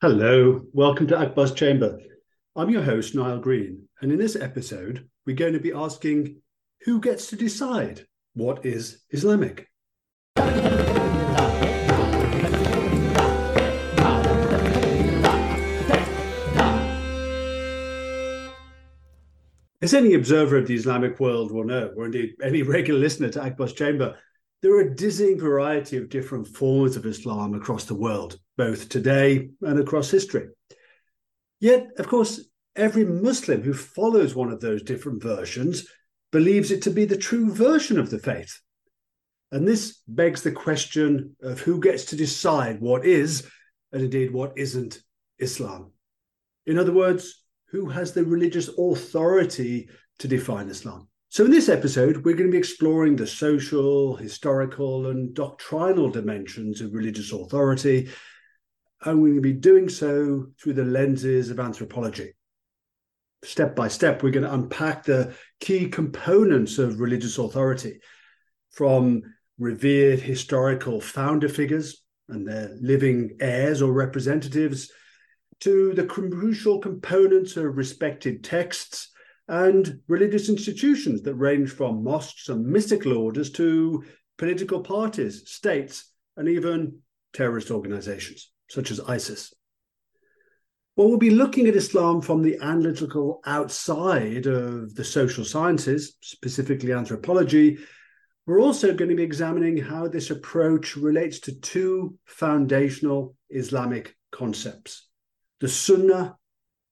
Hello, welcome to Akbar's Chamber. I'm your host, Nile Green, and in this episode, we're going to be asking who gets to decide what is Islamic? As any observer of the Islamic world will know, or indeed any regular listener to Akbar's Chamber, there are a dizzying variety of different forms of Islam across the world, both today and across history. Yet, of course, every Muslim who follows one of those different versions believes it to be the true version of the faith. And this begs the question of who gets to decide what is, and indeed what isn't, Islam. In other words, who has the religious authority to define Islam? So, in this episode, we're going to be exploring the social, historical, and doctrinal dimensions of religious authority. And we're going to be doing so through the lenses of anthropology. Step by step, we're going to unpack the key components of religious authority from revered historical founder figures and their living heirs or representatives to the crucial components of respected texts and religious institutions that range from mosques and mystical orders to political parties, states, and even terrorist organizations such as ISIS. Well, we'll be looking at Islam from the analytical outside of the social sciences, specifically anthropology. We're also going to be examining how this approach relates to two foundational Islamic concepts the Sunnah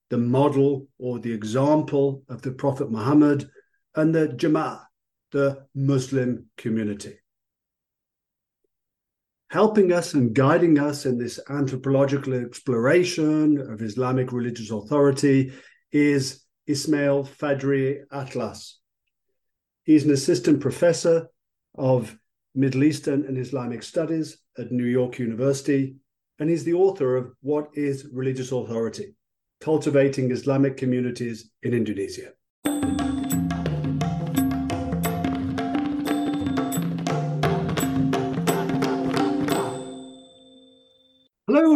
the model or the example of the Prophet Muhammad and the Jama'ah, the Muslim community. Helping us and guiding us in this anthropological exploration of Islamic religious authority is Ismail Fajrie Alatas. He's an assistant professor of Middle Eastern and Islamic Studies at New York University, and he's the author of What is Religious Authority? cultivating Islamic communities in Indonesia.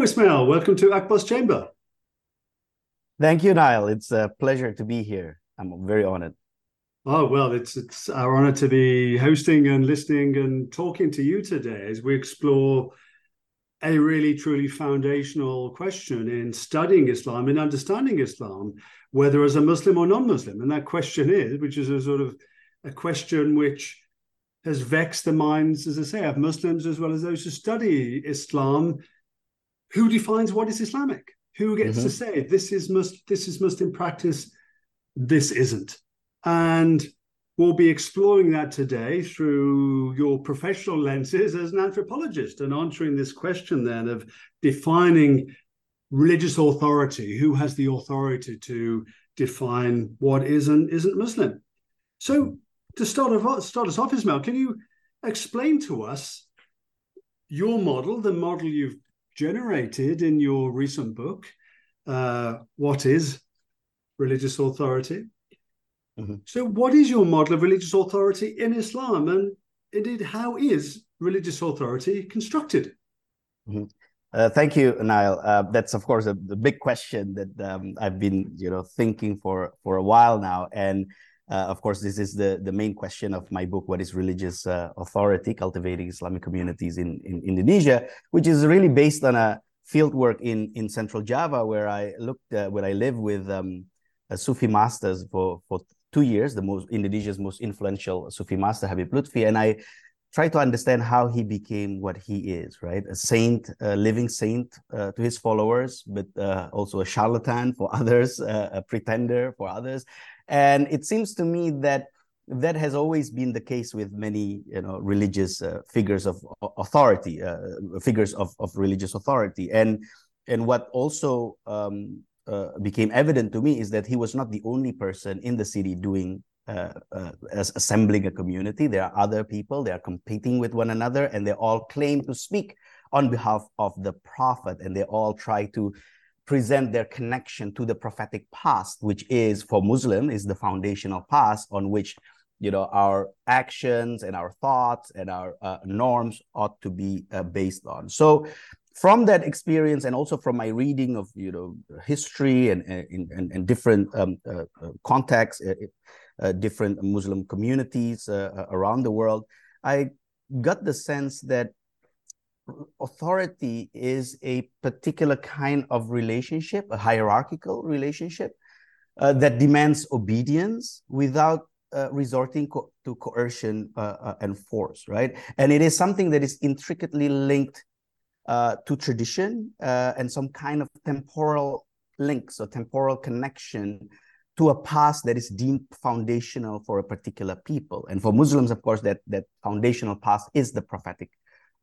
Hello, Ismail. Welcome to Akbar's Chamber. Thank you, Nile. It's a pleasure to be here. I'm very honored. Oh well, it's it's our honor to be hosting and listening and talking to you today as we explore a really truly foundational question in studying Islam and understanding Islam, whether as a Muslim or non-Muslim. And that question is, which is a sort of a question which has vexed the minds, as I say, of Muslims as well as those who study Islam. Who defines what is Islamic? Who gets mm-hmm. to say this is must this is Muslim practice, this isn't? And We'll be exploring that today through your professional lenses as an anthropologist and answering this question then of defining religious authority. Who has the authority to define what is and isn't Muslim? So, to start, off, start us off, Ismail, can you explain to us your model, the model you've generated in your recent book? Uh, what is religious authority? Mm-hmm. So, what is your model of religious authority in Islam, and indeed, how is religious authority constructed? Mm-hmm. Uh, thank you, Nile. Uh, that's of course a, a big question that um, I've been, you know, thinking for for a while now, and uh, of course, this is the the main question of my book: What is religious uh, authority? Cultivating Islamic communities in in Indonesia, which is really based on a field work in in Central Java, where I looked, uh, where I live with um, Sufi masters for for two years, the most Indonesia's most influential Sufi master Habib Lutfi, and I try to understand how he became what he is, right? A saint, a living saint uh, to his followers, but uh, also a charlatan for others, uh, a pretender for others. And it seems to me that that has always been the case with many, you know, religious uh, figures of authority, uh, figures of, of religious authority. And and what also um, uh, became evident to me is that he was not the only person in the city doing uh, uh, assembling a community. There are other people, they are competing with one another, and they all claim to speak on behalf of the prophet, and they all try to present their connection to the prophetic past, which is for Muslim is the foundational past on which you know our actions and our thoughts and our uh, norms ought to be uh, based on. So from that experience and also from my reading of you know history and and, and different um, uh, uh contexts uh, uh, different muslim communities around the world i got the sense that authority is a particular kind of relationship a hierarchical relationship uh, that demands obedience without uh, resorting co- to coercion uh, and force right and it is something that is intricately linked uh, to tradition uh, and some kind of temporal links or temporal connection to a past that is deemed foundational for a particular people. And for Muslims, of course, that, that foundational past is the prophetic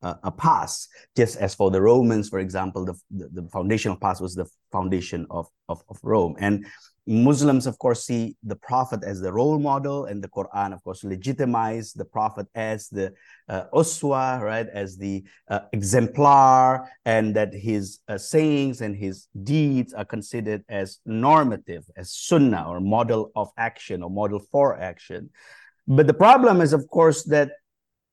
uh, a past, just as for the Romans, for example, the, the, the foundational past was the foundation of, of, of Rome. And Muslims, of course, see the Prophet as the role model, and the Quran, of course, legitimize the Prophet as the uh, uswa, right, as the uh, exemplar, and that his uh, sayings and his deeds are considered as normative, as sunnah, or model of action, or model for action. But the problem is, of course, that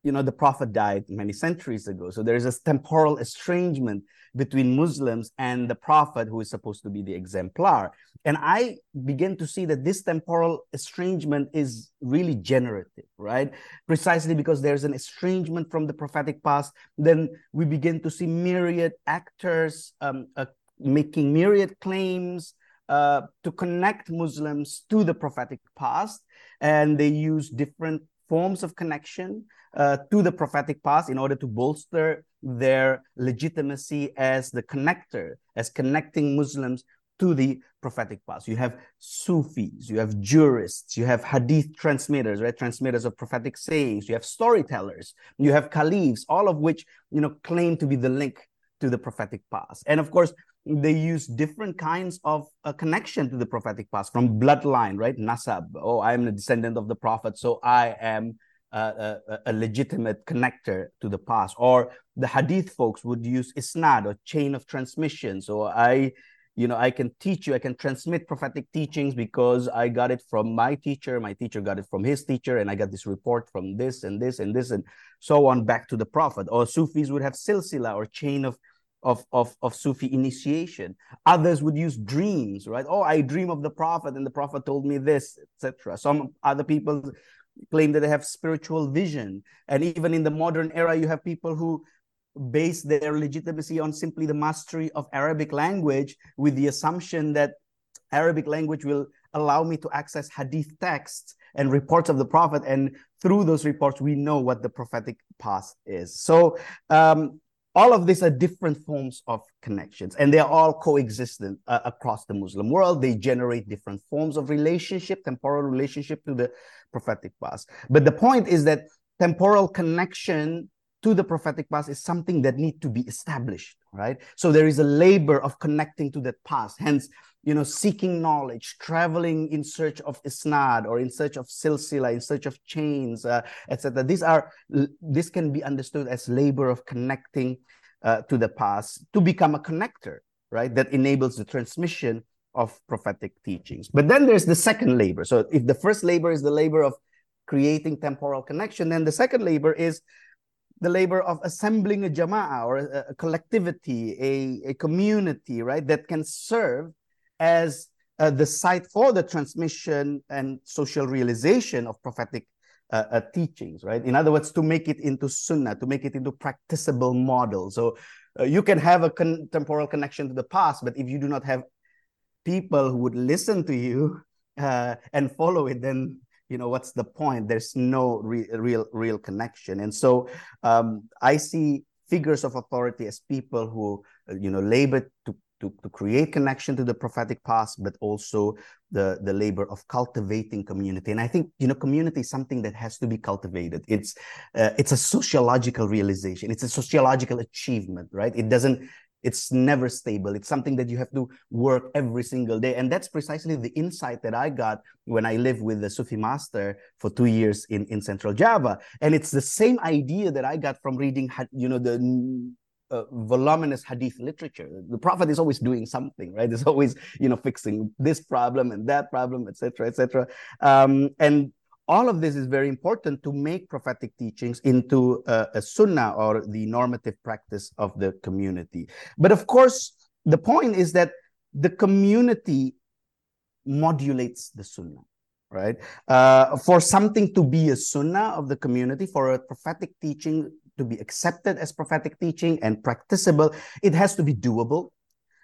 you know the prophet died many centuries ago. So there is a temporal estrangement between muslims and the prophet who is supposed to be the exemplar. And i begin to see that this temporal estrangement is really generative right? Precisely because there's an estrangement from the prophetic past then we begin to see myriad actors um, uh, making myriad claims uh, to connect muslims to the prophetic past. And they use different forms of connection uh, to the prophetic past in order to bolster their legitimacy as the connector, as connecting Muslims to the prophetic past. You have Sufis, you have jurists, you have hadith transmitters, right? Transmitters of prophetic sayings, you have storytellers, you have caliphs, all of which, you know, claim to be the link to the prophetic past. And of course, they use different kinds of a connection to the prophetic past from bloodline, right? Nasab. Oh, I am a descendant of the prophet, so I am a, a, legitimate connector to the past. Or the hadith folks would use isnad or chain of transmission. So I, you know, I can teach you, I can transmit prophetic teachings because I got it from my teacher, my teacher got it from his teacher, and I got this report from this and this and this and so on back to the prophet. Or Sufis would have silsila or chain of of, of, of Sufi initiation. Others would use dreams, right? Oh, I dream of the prophet, and the prophet told me this, etc. Some other people claim that they have spiritual vision. And even in the modern era, you have people who base their legitimacy on simply the mastery of Arabic language with the assumption that Arabic language will allow me to access hadith texts and reports of the prophet and through those reports we know what the prophetic past is so um, all of these are different forms of connections and they're all coexistent uh, across the muslim world. They generate different forms of relationship temporal relationship to the prophetic past. But the point is that temporal connection to the prophetic past is something that need to be established right? So there is a labor of connecting to that past. Hence you know seeking knowledge traveling in search of isnad or in search of silsila in search of chains uh, etc these are this can be understood as labor of connecting uh, to the past to become a connector right that enables the transmission of prophetic teachings. But then there's the second labor. So if the first labor is the labor of creating temporal connection then the second labor is the labor of assembling a jama'ah or a, a collectivity, a, a community, right, that can serve as uh, the site for the transmission and social realization of prophetic uh, uh, teachings, right? In other words, to make it into sunnah, to make it into practicable model. So uh, you can have a con- temporal connection to the past, but if you do not have people who would listen to you uh, and follow it, then you know what's the point? There's no re- real real connection, and so um, I see figures of authority as people who you know labor to to, to create connection to the prophetic past, but also the, the labor of cultivating community. And I think, you know, community is something that has to be cultivated. It's, uh, it's a sociological realization. It's a sociological achievement, right? It doesn't, It's never stable. It's something that you have to work every single day. And that's precisely the insight that I got when I lived with the Sufi master for two years in, in Central Java. And it's the same idea that I got from reading, you know, the voluminous hadith literature. The Prophet is always doing something, right? He's always, you know, fixing this problem and that problem, etc., etc. Um, and all of this is very important to make prophetic teachings into a, a sunnah or the normative practice of the community. But of course, the point is that the community modulates the sunnah right? Uh, for something to be a sunnah of the community, for a prophetic teaching to be accepted as prophetic teaching and practicable, it has to be doable,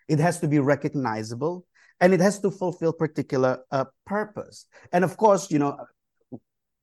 it has to be recognizable, and it has to fulfill particular uh, purpose. And of course, you know,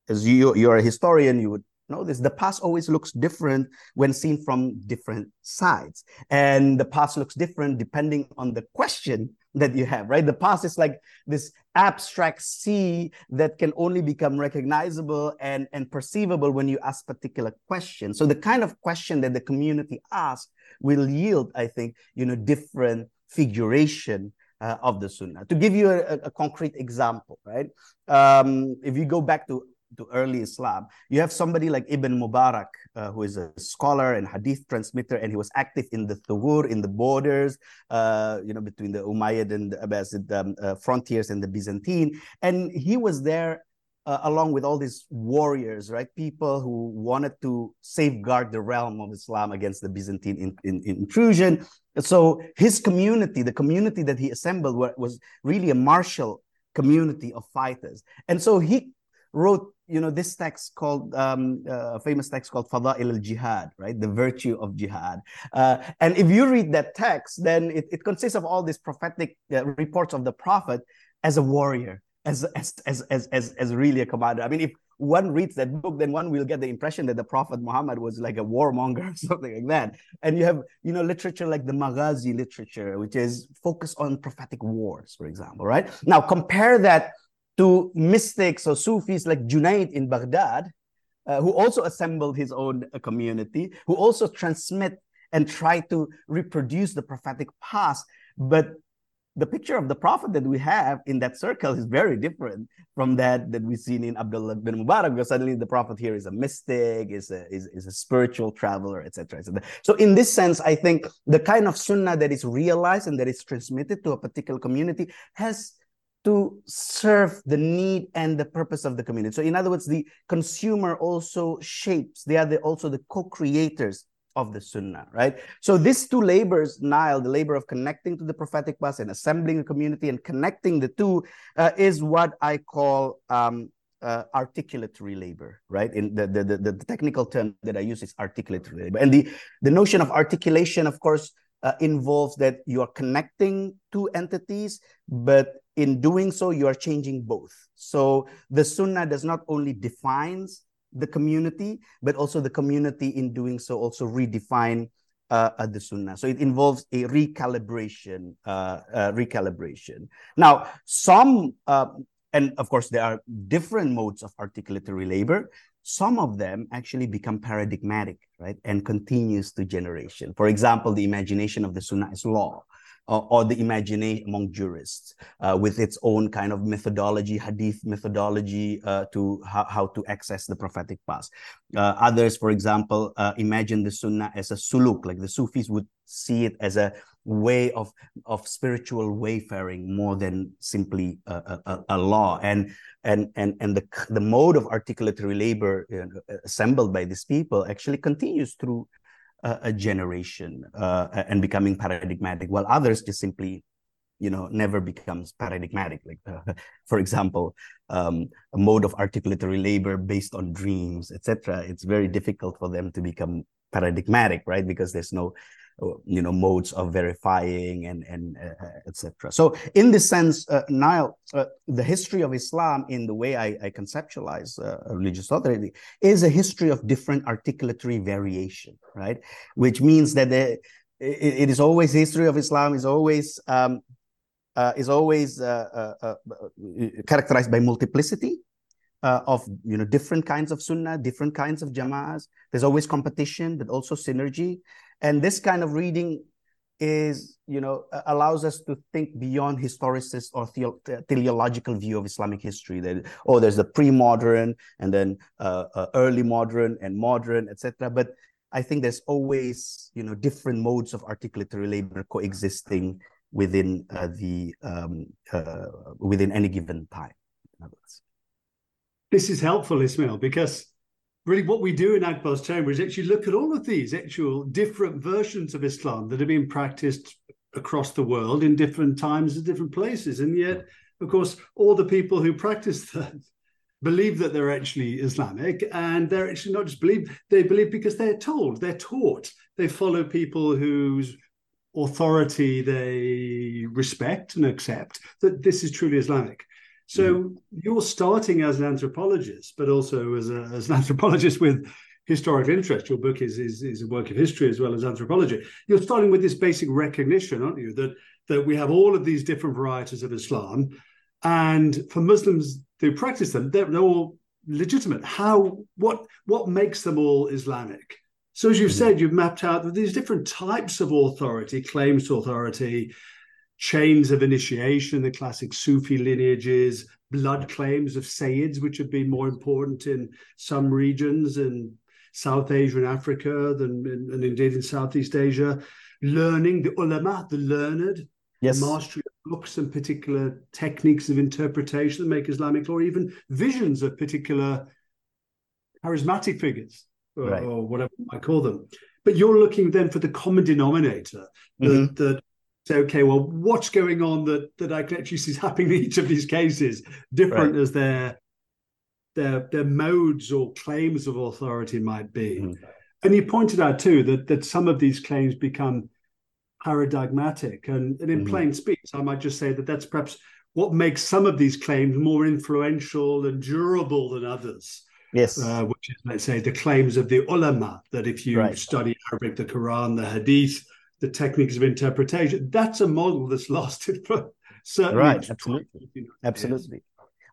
as you you're a historian, you would know this. The past always looks different when seen from different sides, and the past looks different depending on the question that you have. Right, the past is like this abstract sea that can only become recognizable and and perceivable when you ask particular questions. So the kind of question that the community asks will yield, I think, you know, different figuration uh, of the sunnah. To give you a, a concrete example, right? Um, if you go back to to early Islam. You have somebody like Ibn Mubarak, uh, who is a scholar and hadith transmitter, and he was active in the Thughur, in the borders, uh, you know, between the Umayyad and the Abbasid um, uh, frontiers and the Byzantine. And he was there uh, along with all these warriors, right? People who wanted to safeguard the realm of Islam against the Byzantine in, in, in intrusion. So his community, the community that he assembled, was really a martial community of fighters. And so he wrote you know this text called um, uh, famous text called Fada'il al-Jihad, right? The virtue of jihad. Uh, and if you read that text, then it, it consists of all these prophetic uh, reports of the prophet as a warrior, as, as as as as as really a commander. I mean, if one reads that book, then one will get the impression that the Prophet Muhammad was like a warmonger or something like that. And you have, you know, literature like the Maghazi literature, which is focused on prophetic wars, for example, right? Now compare that to mystics or Sufis like Junaid in Baghdad, uh, who also assembled his own uh, community, who also transmit and try to reproduce the prophetic past. But the picture of the prophet that we have in that circle is very different from that that we've seen in Abdullah bin Mubarak, because suddenly the prophet here is a mystic, is a, is, is a spiritual traveler, etc. Et so in this sense, I think the kind of sunnah that is realized and that is transmitted to a particular community has to serve the need and the purpose of the community. So, in other words, the consumer also shapes, they are the, also the co creators of the sunnah, right? So, these two labors, Nile, the labor of connecting to the prophetic past and assembling a community and connecting the two, uh, is what I call um, uh, articulatory labor, right? In the, the, the, the, technical term that I use is articulatory labor. And the, the notion of articulation, of course, uh, involves that you are connecting two entities, but in doing so, you are changing both. So the Sunnah does not only defines the community, but also the community in doing so also redefine uh, uh, the Sunnah. So it involves a recalibration, uh, uh recalibration. Now, some, uh, and of course, there are different modes of articulatory labor. Some of them actually become paradigmatic, right, and continues to generation. For example, the imagination of the Sunnah is law or the imagination among jurists uh, with its own kind of methodology, hadith methodology uh, to how, how to access the prophetic past. Uh, others, for example, uh, imagine the sunnah as a suluk, like the Sufis would see it as a way of, of spiritual wayfaring more than simply a, a, a law. And, and, and, and the, the mode of articulatory labor know, assembled by these people actually continues through a, a generation uh, and becoming paradigmatic, while others just simply you know never becomes paradigmatic like uh, for example um, a mode of articulatory labor based on dreams etc it's very difficult for them to become paradigmatic right because there's no you know modes of verifying and and uh, uh etc so in this sense uh, uh, the history of Islam in the way I, I conceptualize uh, religious authority is a history of different articulatory variation right which means that the, it, it is always history of Islam is always um, uh, is always characterized by multiplicity uh, of you know different kinds of sunnah, different kinds of jama'as. There's always competition, but also synergy. And this kind of reading is you know allows us to think beyond historicist or the- teleological view of Islamic history. That oh, there's the pre-modern and then uh, uh, early modern and modern, etc. But I think there's always you know different modes of articulatory labor coexisting within uh, the um, uh, within any given time. This is helpful, Ismail, because really what we do in Akbar's Chamber is actually look at all of these actual different versions of Islam that have been practiced across the world in different times and different places. And yet, of course, all the people who practice that believe that they're actually Islamic and they're actually not just believe, they believe because they're told, they're taught. They follow people whose authority they respect and accept that this is truly Islamic. So mm. you're starting as an anthropologist, but also as, a, as an anthropologist with historical interest. Your book is, is, is a work of history as well as anthropology. You're starting with this basic recognition, aren't you, that that we have all of these different varieties of Islam, and for Muslims who practice them, they're, they're all legitimate. How what what makes them all Islamic? So as you've mm-hmm. said, you've mapped out these different types of authority, claims to authority, chains of initiation, the classic Sufi lineages, blood claims of Sayyids, which have been more important in some regions in South Asia and Africa than and indeed in Southeast Asia. Learning, the ulama, the learned, yes. mastery of books and particular techniques of interpretation that make Islamic law, even visions of particular charismatic figures, or, right. or whatever I call them. But you're looking then for the common denominator mm-hmm. that say, okay, well, what's going on that that I can actually see is happening in each of these cases, different right. as their their their modes or claims of authority might be. Mm-hmm. And you pointed out too that that some of these claims become paradigmatic, and, and in mm-hmm. plain speech, I might just say that that's perhaps what makes some of these claims more influential and durable than others. Yes. Uh, which is, let's say, the claims of the ulama that if you right. study Arabic, the Quran, the Hadith, the techniques of interpretation. That's a model that's lasted for certainly right. Absolutely, absolutely.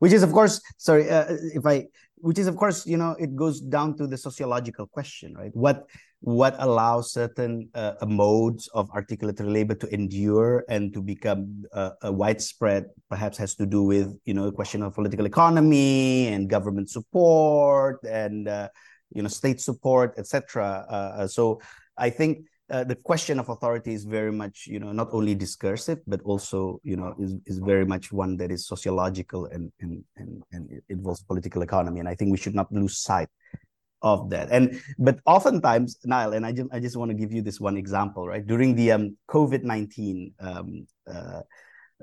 Which is, of course, sorry, uh, if I, which is, of course, you know, it goes down to the sociological question, right? What what allows certain uh, modes of articulatory labor to endure and to become uh, a widespread perhaps has to do with you know the question of political economy and government support and uh, you know state support etc uh, uh, so i think uh, the question of authority is very much, you know, not only discursive, but also, you know, is, is very much one that is sociological and, and, and, and involves political economy. And I think we should not lose sight of that. And, but oftentimes, Nile, and I just, I just want to give you this one example, right? During the um, COVID-19 um, uh,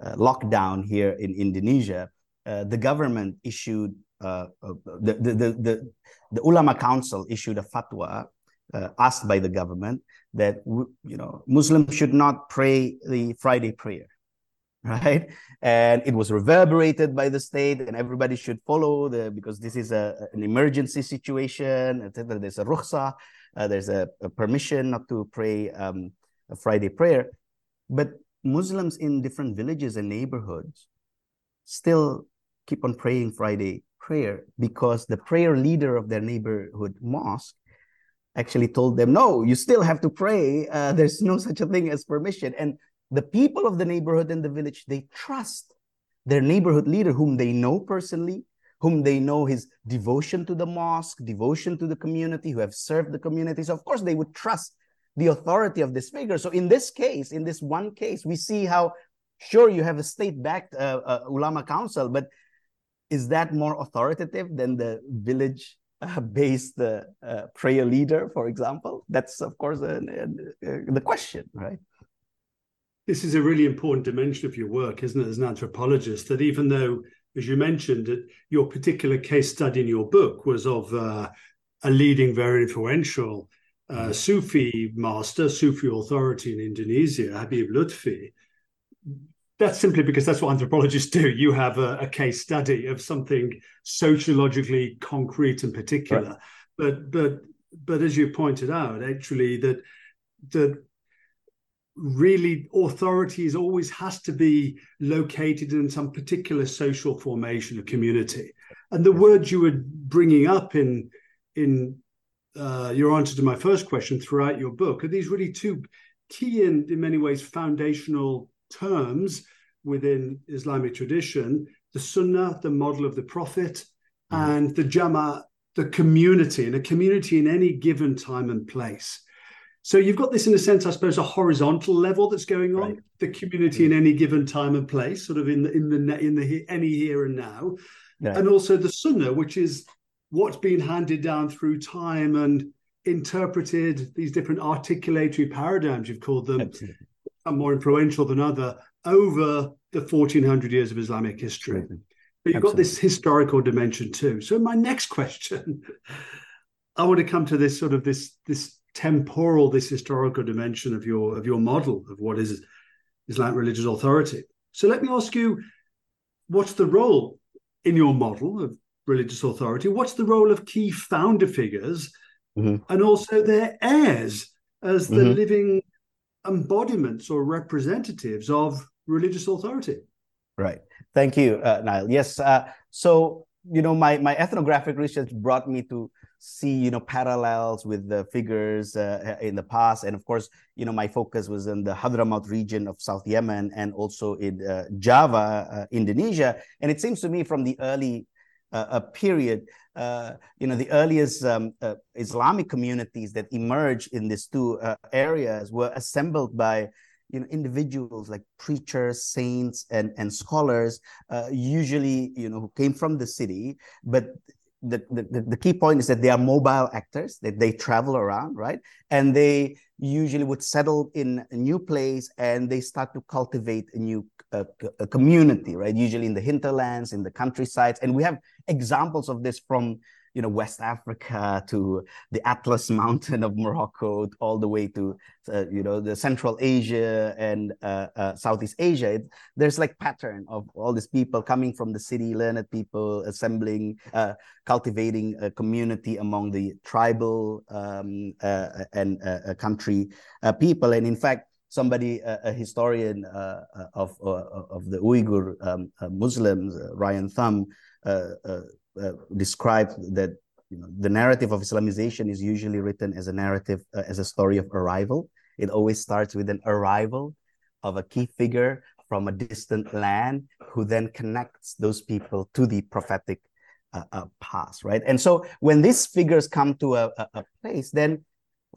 uh, lockdown here in Indonesia, uh, the government issued, uh, the, the, the, the, the Ulama Council issued a fatwa asked by the government that you know Muslims should not pray the Friday prayer, right? And it was reverberated by the state, and everybody should follow the because this is a an emergency situation. Etc. There's a rukhsa, uh, there's a, a, permission not to pray um, a Friday prayer, but Muslims in different villages and neighborhoods still keep on praying Friday prayer because the prayer leader of their neighborhood mosque actually told them, no, you still have to pray. Uh, there's no such a thing as permission. And the people of the neighborhood and the village, they trust their neighborhood leader, whom they know personally, whom they know his devotion to the mosque, devotion to the community, who have served the community. So, of course, they would trust the authority of this figure. So, in this case, in this one case, we see how sure you have a state backed uh, uh, ulama council, but is that more authoritative than the village uh, based uh, uh, prayer leader, for example? That's, of course, the question, right? This is a really important dimension of your work, isn't it, as an anthropologist? That even though, as you mentioned, that your particular case study in your book was of uh, a leading, very influential uh, mm-hmm. Sufi master, Sufi authority in Indonesia, Habib Lutfi, that's simply because that's what anthropologists do. You have a, a case study of something sociologically concrete and particular. Right. But but but as you pointed out, actually that that really authorities always has to be located in some particular social formation or community. And the words you were bringing up in in uh, your answer to my first question throughout your book are these really two key and in many ways foundational terms within Islamic tradition the Sunnah, the model of the Prophet, mm-hmm. and the Jama, the community, and a community in any given time and place. So you've got this, in a sense, I suppose, a horizontal level that's going on. Right. The community mm-hmm. in any given time and place, sort of in the in the in the any here and now, yeah. and also the Sunnah, which is what's been handed down through time and interpreted. These different articulatory paradigms, you've called them, Absolutely. Are more influential than other over the 1400 years of Islamic history. But you've Absolutely. got this historical dimension too. So my next question, I want to come to this sort of this this temporal, this historical dimension of your of your model of what is Islamic religious authority. So let me ask you, what's the role in your model of religious authority? What's the role of key founder figures mm-hmm. and also their heirs as the mm-hmm. living embodiments or representatives of religious authority. Right. Thank you, uh, Nile. Yes. Uh, so you know, my my ethnographic research brought me to see you know parallels with the figures uh, in the past, and of course, you know, my focus was in the Hadramaut region of South Yemen and also in uh, Java, uh, Indonesia. And it seems to me from the early uh, period, you know, the earliest um, Islamic communities that emerged in these two areas were assembled by you know individuals like preachers saints and and scholars uh, usually you know who came from the city. But the, the, the key point is that they are mobile actors that they travel around right? And they usually would settle in a new place and they start to cultivate a new uh, a community right? Usually in the hinterlands in the countrysides and we have examples of this from you know West Africa to the Atlas Mountain of Morocco, all the way to uh, you know the Central Asia and uh, uh, Southeast Asia. It, there's like pattern of all these people coming from the city, learned people assembling, uh, cultivating a community among the tribal um, uh, and uh, country people, and in fact somebody, a historian uh, of uh, of the Uyghur um, uh, Muslims, Rian Thum, uh, described that you know the narrative of Islamization is usually written as a narrative uh, as a story of arrival. It always starts with an arrival of a key figure from a distant land who then connects those people to the prophetic uh, uh, past, right? And so when these figures come to a, a, a place, then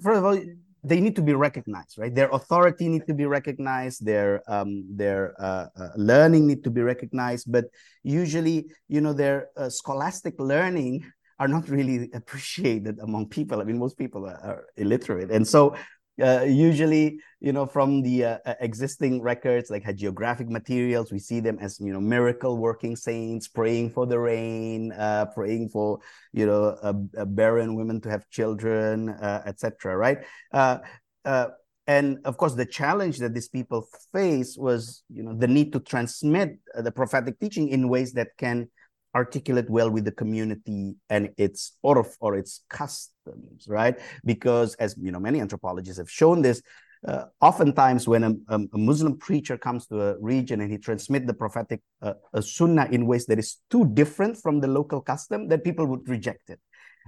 first of all, they need to be recognized, right? Their authority need to be recognized. Their um, their uh, uh, learning need to be recognized. But usually, you know, their uh, scholastic learning are not really appreciated among people. I mean, most people are, are illiterate, and so uh, usually you know from the uh, uh, existing records like hagiographic materials we see them as you know miracle working saints praying for the rain uh, praying for you know a, a barren women to have children uh, etc right? Uh, and of course the challenge that these people face was you know the need to transmit the prophetic teaching in ways that can articulate well with the community and its or or its customs right? Because as you know many anthropologists have shown this uh, oftentimes when a, a, muslim preacher comes to a region and he transmits the prophetic uh, sunnah in ways that is too different from the local custom that people would reject it.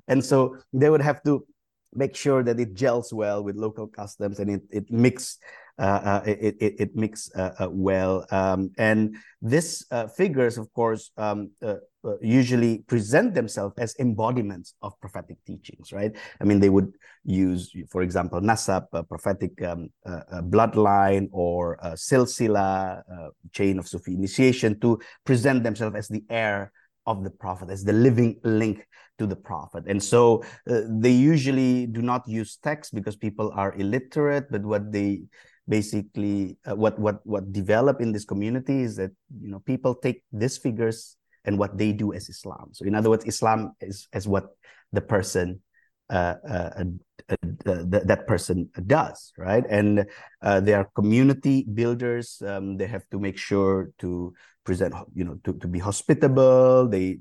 And so they would have to make sure that it gels well with local customs and it, it mix it, it, it mix uh, well. Um, and this figures of course um, usually present themselves as embodiments of prophetic teachings right? I mean they would use for example nasab a prophetic um, bloodline or silsila chain of sufi initiation to present themselves as the heir of the prophet as the living link to the prophet. And so uh, they usually do not use text because people are illiterate but what they basically uh, what what what develop in this community is that you know people take these figures and what they do as islam so in other words islam is as what the person uh, uh, uh, that person does, right? And they are community builders. Um, they have to make sure to present, you know, to, to be hospitable. They,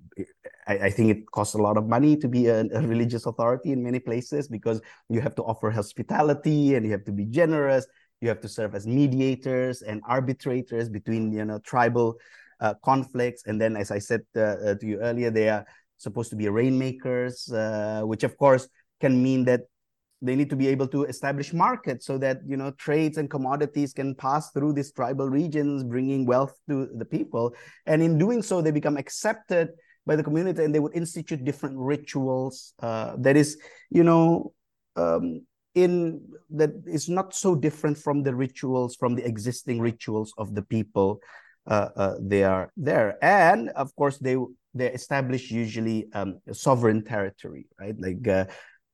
I, I think it costs a lot of money to be a, a, religious authority in many places because you have to offer hospitality and you have to be generous. You have to serve as mediators and arbitrators between, you know, tribal uh, conflicts. And then, as I said uh, to you earlier, they are supposed to be rainmakers, uh, which of course can mean that they need to be able to establish markets so that you know trades and commodities can pass through these tribal regions bringing wealth to the people and in doing so they become accepted by the community and they would institute different rituals uh, that is you know um, in that is not so different from the rituals from the existing rituals of the people uh, uh, they are there. And of course they they establish usually um, sovereign territory right? Like uh,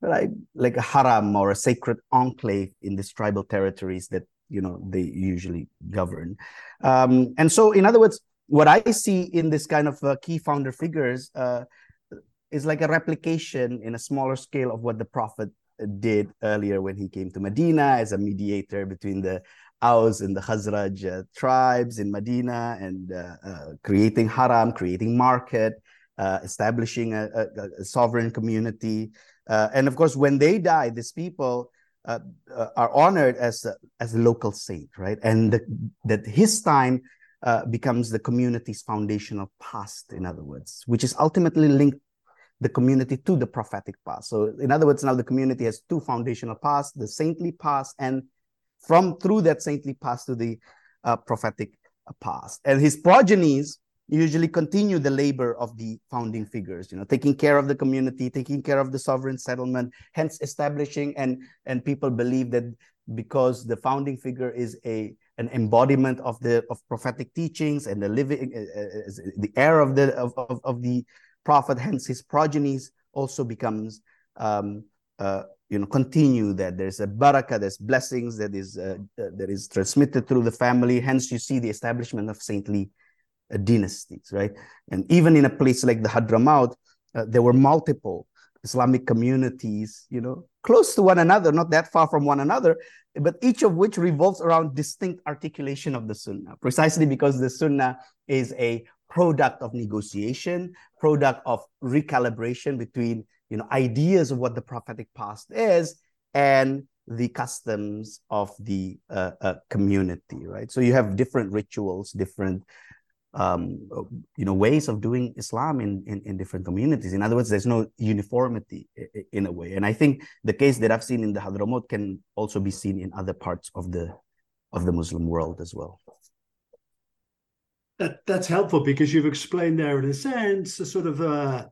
like like a haram or a sacred enclave in these tribal territories that you know they usually govern. Um, and so in other words what i see in this kind of uh, key founder figures uh, is like a replication in a smaller scale of what the prophet did earlier when he came to medina as a mediator between the Aus and the Khazraj uh, tribes in Medina and uh, uh, creating haram, creating market, establishing a, a, a, sovereign community, and of course, when they die, these people uh, are honored as a, as a local saint, right? And the, that his time uh, becomes the community's foundational past, in other words, which is ultimately linked the community to the prophetic past. So, in other words, now the community has two foundational paths the saintly past, and from through that saintly past to the uh, prophetic past. And his progenies usually continue the labor of the founding figures you know taking care of the community taking care of the sovereign settlement hence establishing and and people believe that because the founding figure is a an embodiment of the of prophetic teachings and the living uh, uh the heir of the of, of, of, the prophet hence his progenies also becomes um uh, you know continue that there's a barakah there's blessings that is uh, uh, that is transmitted through the family hence you see the establishment of saintly uh, dynasties, right? And even in a place like the Hadramaut, uh, there were multiple Islamic communities, you know, close to one another, not that far from one another, but each of which revolves around distinct articulation of the Sunnah, precisely because the Sunnah is a product of negotiation, product of recalibration between, you know, ideas of what the prophetic past is and the customs of the uh, uh, community, right? So you have different rituals, different um, you know ways of doing Islam in, in, in different communities. In other words, there's no uniformity in a way, and I think the case that I've seen in the Hadramaut can also be seen in other parts of the of the Muslim world as well. That that's helpful because you've explained there, in a sense, a sort of uh,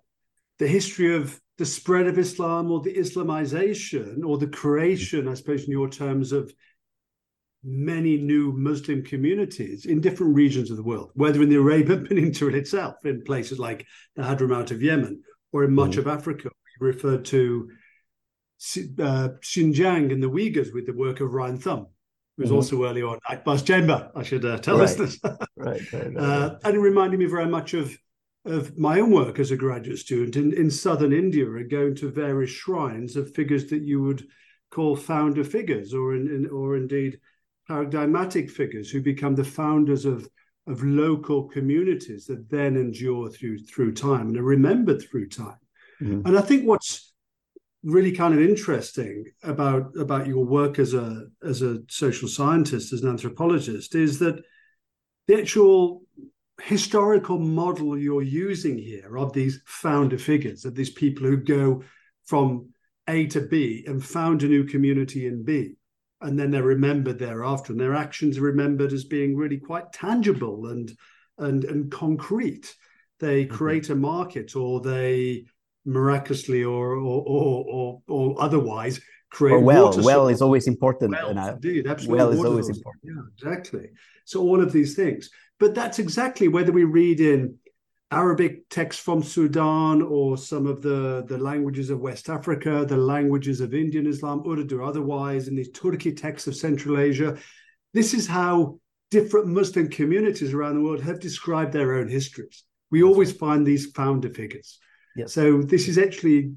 the history of the spread of Islam or the Islamization or the creation, I suppose, in your terms of many new Muslim communities in different regions of the world, whether in the Arabian Peninsula itself, in places like the Hadramaut of Yemen, or in much mm. of Africa. We referred to uh, Xinjiang and the Uyghurs with the work of Rian Thum, who was mm-hmm. also early on at Akbar's Chamber, I should uh, tell right. listeners. right, right, right, uh, and it reminded me very much of of my own work as a graduate student in, in southern India and going to various shrines of figures that you would call founder figures or in, in or indeed paradigmatic figures who become the founders of of local communities that then endure through through time and are remembered through time. Mm-hmm. And I think what's really kind of interesting about about your work as a as a social scientist, as an anthropologist, is that the actual historical model you're using here of these founder figures, of these people who go from A to B and found a new community in B, and then they're remembered thereafter, and their actions are remembered as being really quite tangible and and and concrete. They mm-hmm. create a market, or they miraculously or or or or, or otherwise create. Or well, well is always important. Well, indeed, absolutely. Well is always important. Yeah, exactly. So all of these things, but that's exactly whether we read in Arabic texts from Sudan or some of the, the languages of West Africa, the languages of Indian Islam, Urdu, otherwise, in these Turkic texts of Central Asia. This is how different Muslim communities around the world have described their own histories. We always find these founder figures. Yes. So this is actually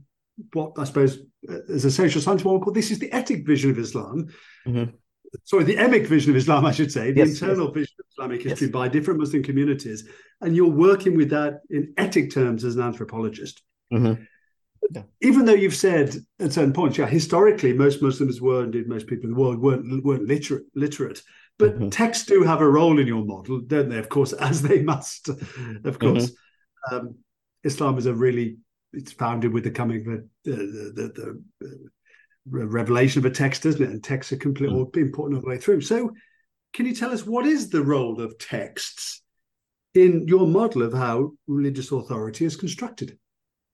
what I suppose, uh, as a social scientist, one would call this is the etic vision of Islam. Mm-hmm sorry, the emic vision of Islam, I should say, the yes, internal yes. vision of Islamic history yes. by different Muslim communities. And you're working with that in etic terms as an anthropologist. Mm-hmm. Yeah. Even though you've said at certain points, yeah, historically most Muslims were, indeed most people in the world weren't weren't literate, literate. But mm-hmm. texts do have a role in your model, don't they? Of course, as they must. Of course, mm-hmm. um, Islam is a really it's founded with the coming of the, the, the, the revelation of a text, isn't it? And texts are completely mm. important all the way through. So, can you tell us what is the role of texts in your model of how religious authority is constructed?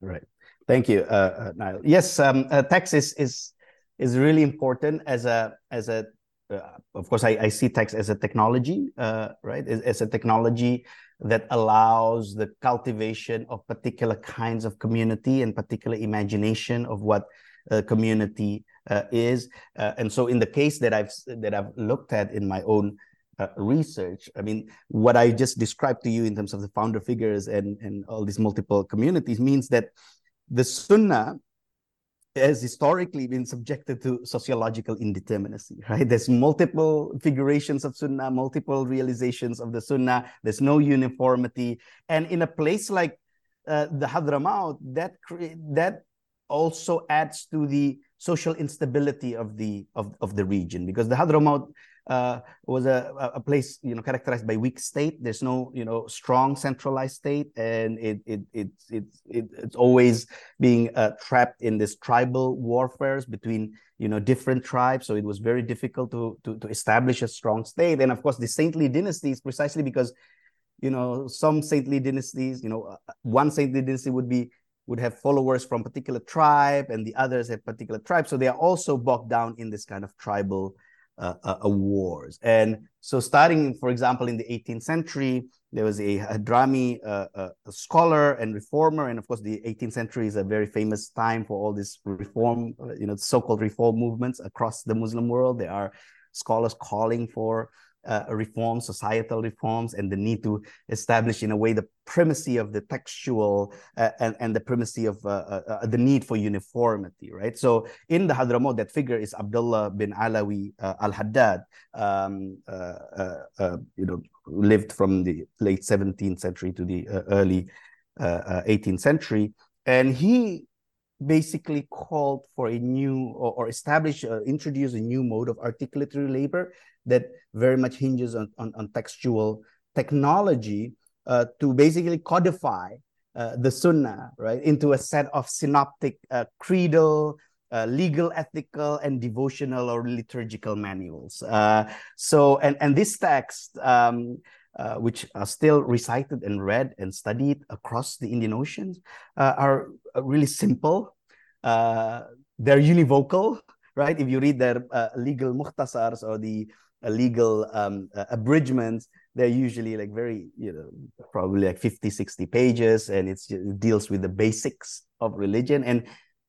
Right. Thank you, uh, uh, Nile. Yes, um, uh, text is is is really important as a as a. Uh, of course, I, I see text as a technology, uh, right? As, as a technology that allows the cultivation of particular kinds of community and particular imagination of what a community uh, is. Uh, and so in the case that I've that I've looked at in my own uh, research, I mean, what I just described to you in terms of the founder figures and, and all these multiple communities means that the Sunnah has historically been subjected to sociological indeterminacy, right? There's multiple figurations of Sunnah, multiple realizations of the Sunnah. There's no uniformity. And in a place like uh, the Hadramaut, that that also adds to the social instability of the of, of the region because the Hadramaut uh, was a, a place you know characterized by weak state. There's no you know strong centralized state, and it it it, it, it it's always being uh, trapped in this tribal warfares between you know different tribes. So it was very difficult to to to establish a strong state. And of course, the saintly dynasties precisely because you know some saintly dynasties, you know, uh, one saintly dynasty would be would have followers from particular tribe and the others have particular tribes so they are also bogged down in this kind of tribal uh, uh, wars. And so, starting, for example, in the 18th century, there was a Hadrami uh, uh, scholar and reformer, and of course, the 18th century is a very famous time for all these reform, uh, you know, so-called reform movements across the Muslim world. There are scholars calling for uh, reforms, societal reforms, and the need to establish, in a way, the primacy of the textual uh, and, and the primacy of uh, uh, uh the need for uniformity, right? So in the Hadramaut, that figure is Abdullah bin Alawi uh, al-Haddad, um, you know, lived from the late 17th century to the early 18th century. And he basically called for a new or, or establish uh, introduce a new mode of articulatory labor that very much hinges on, on, on textual technology uh, to basically codify uh, the sunnah right into a set of synoptic uh, creedal uh, legal ethical and devotional or liturgical manuals uh, so and and this text um, uh, which are still recited and read and studied across the Indian Oceans, uh, are really simple. They're univocal, right? If you read their legal mukhtasars or the legal um, abridgments, they're usually like very, you know, probably like 50, 60 pages, and it deals with the basics of religion. And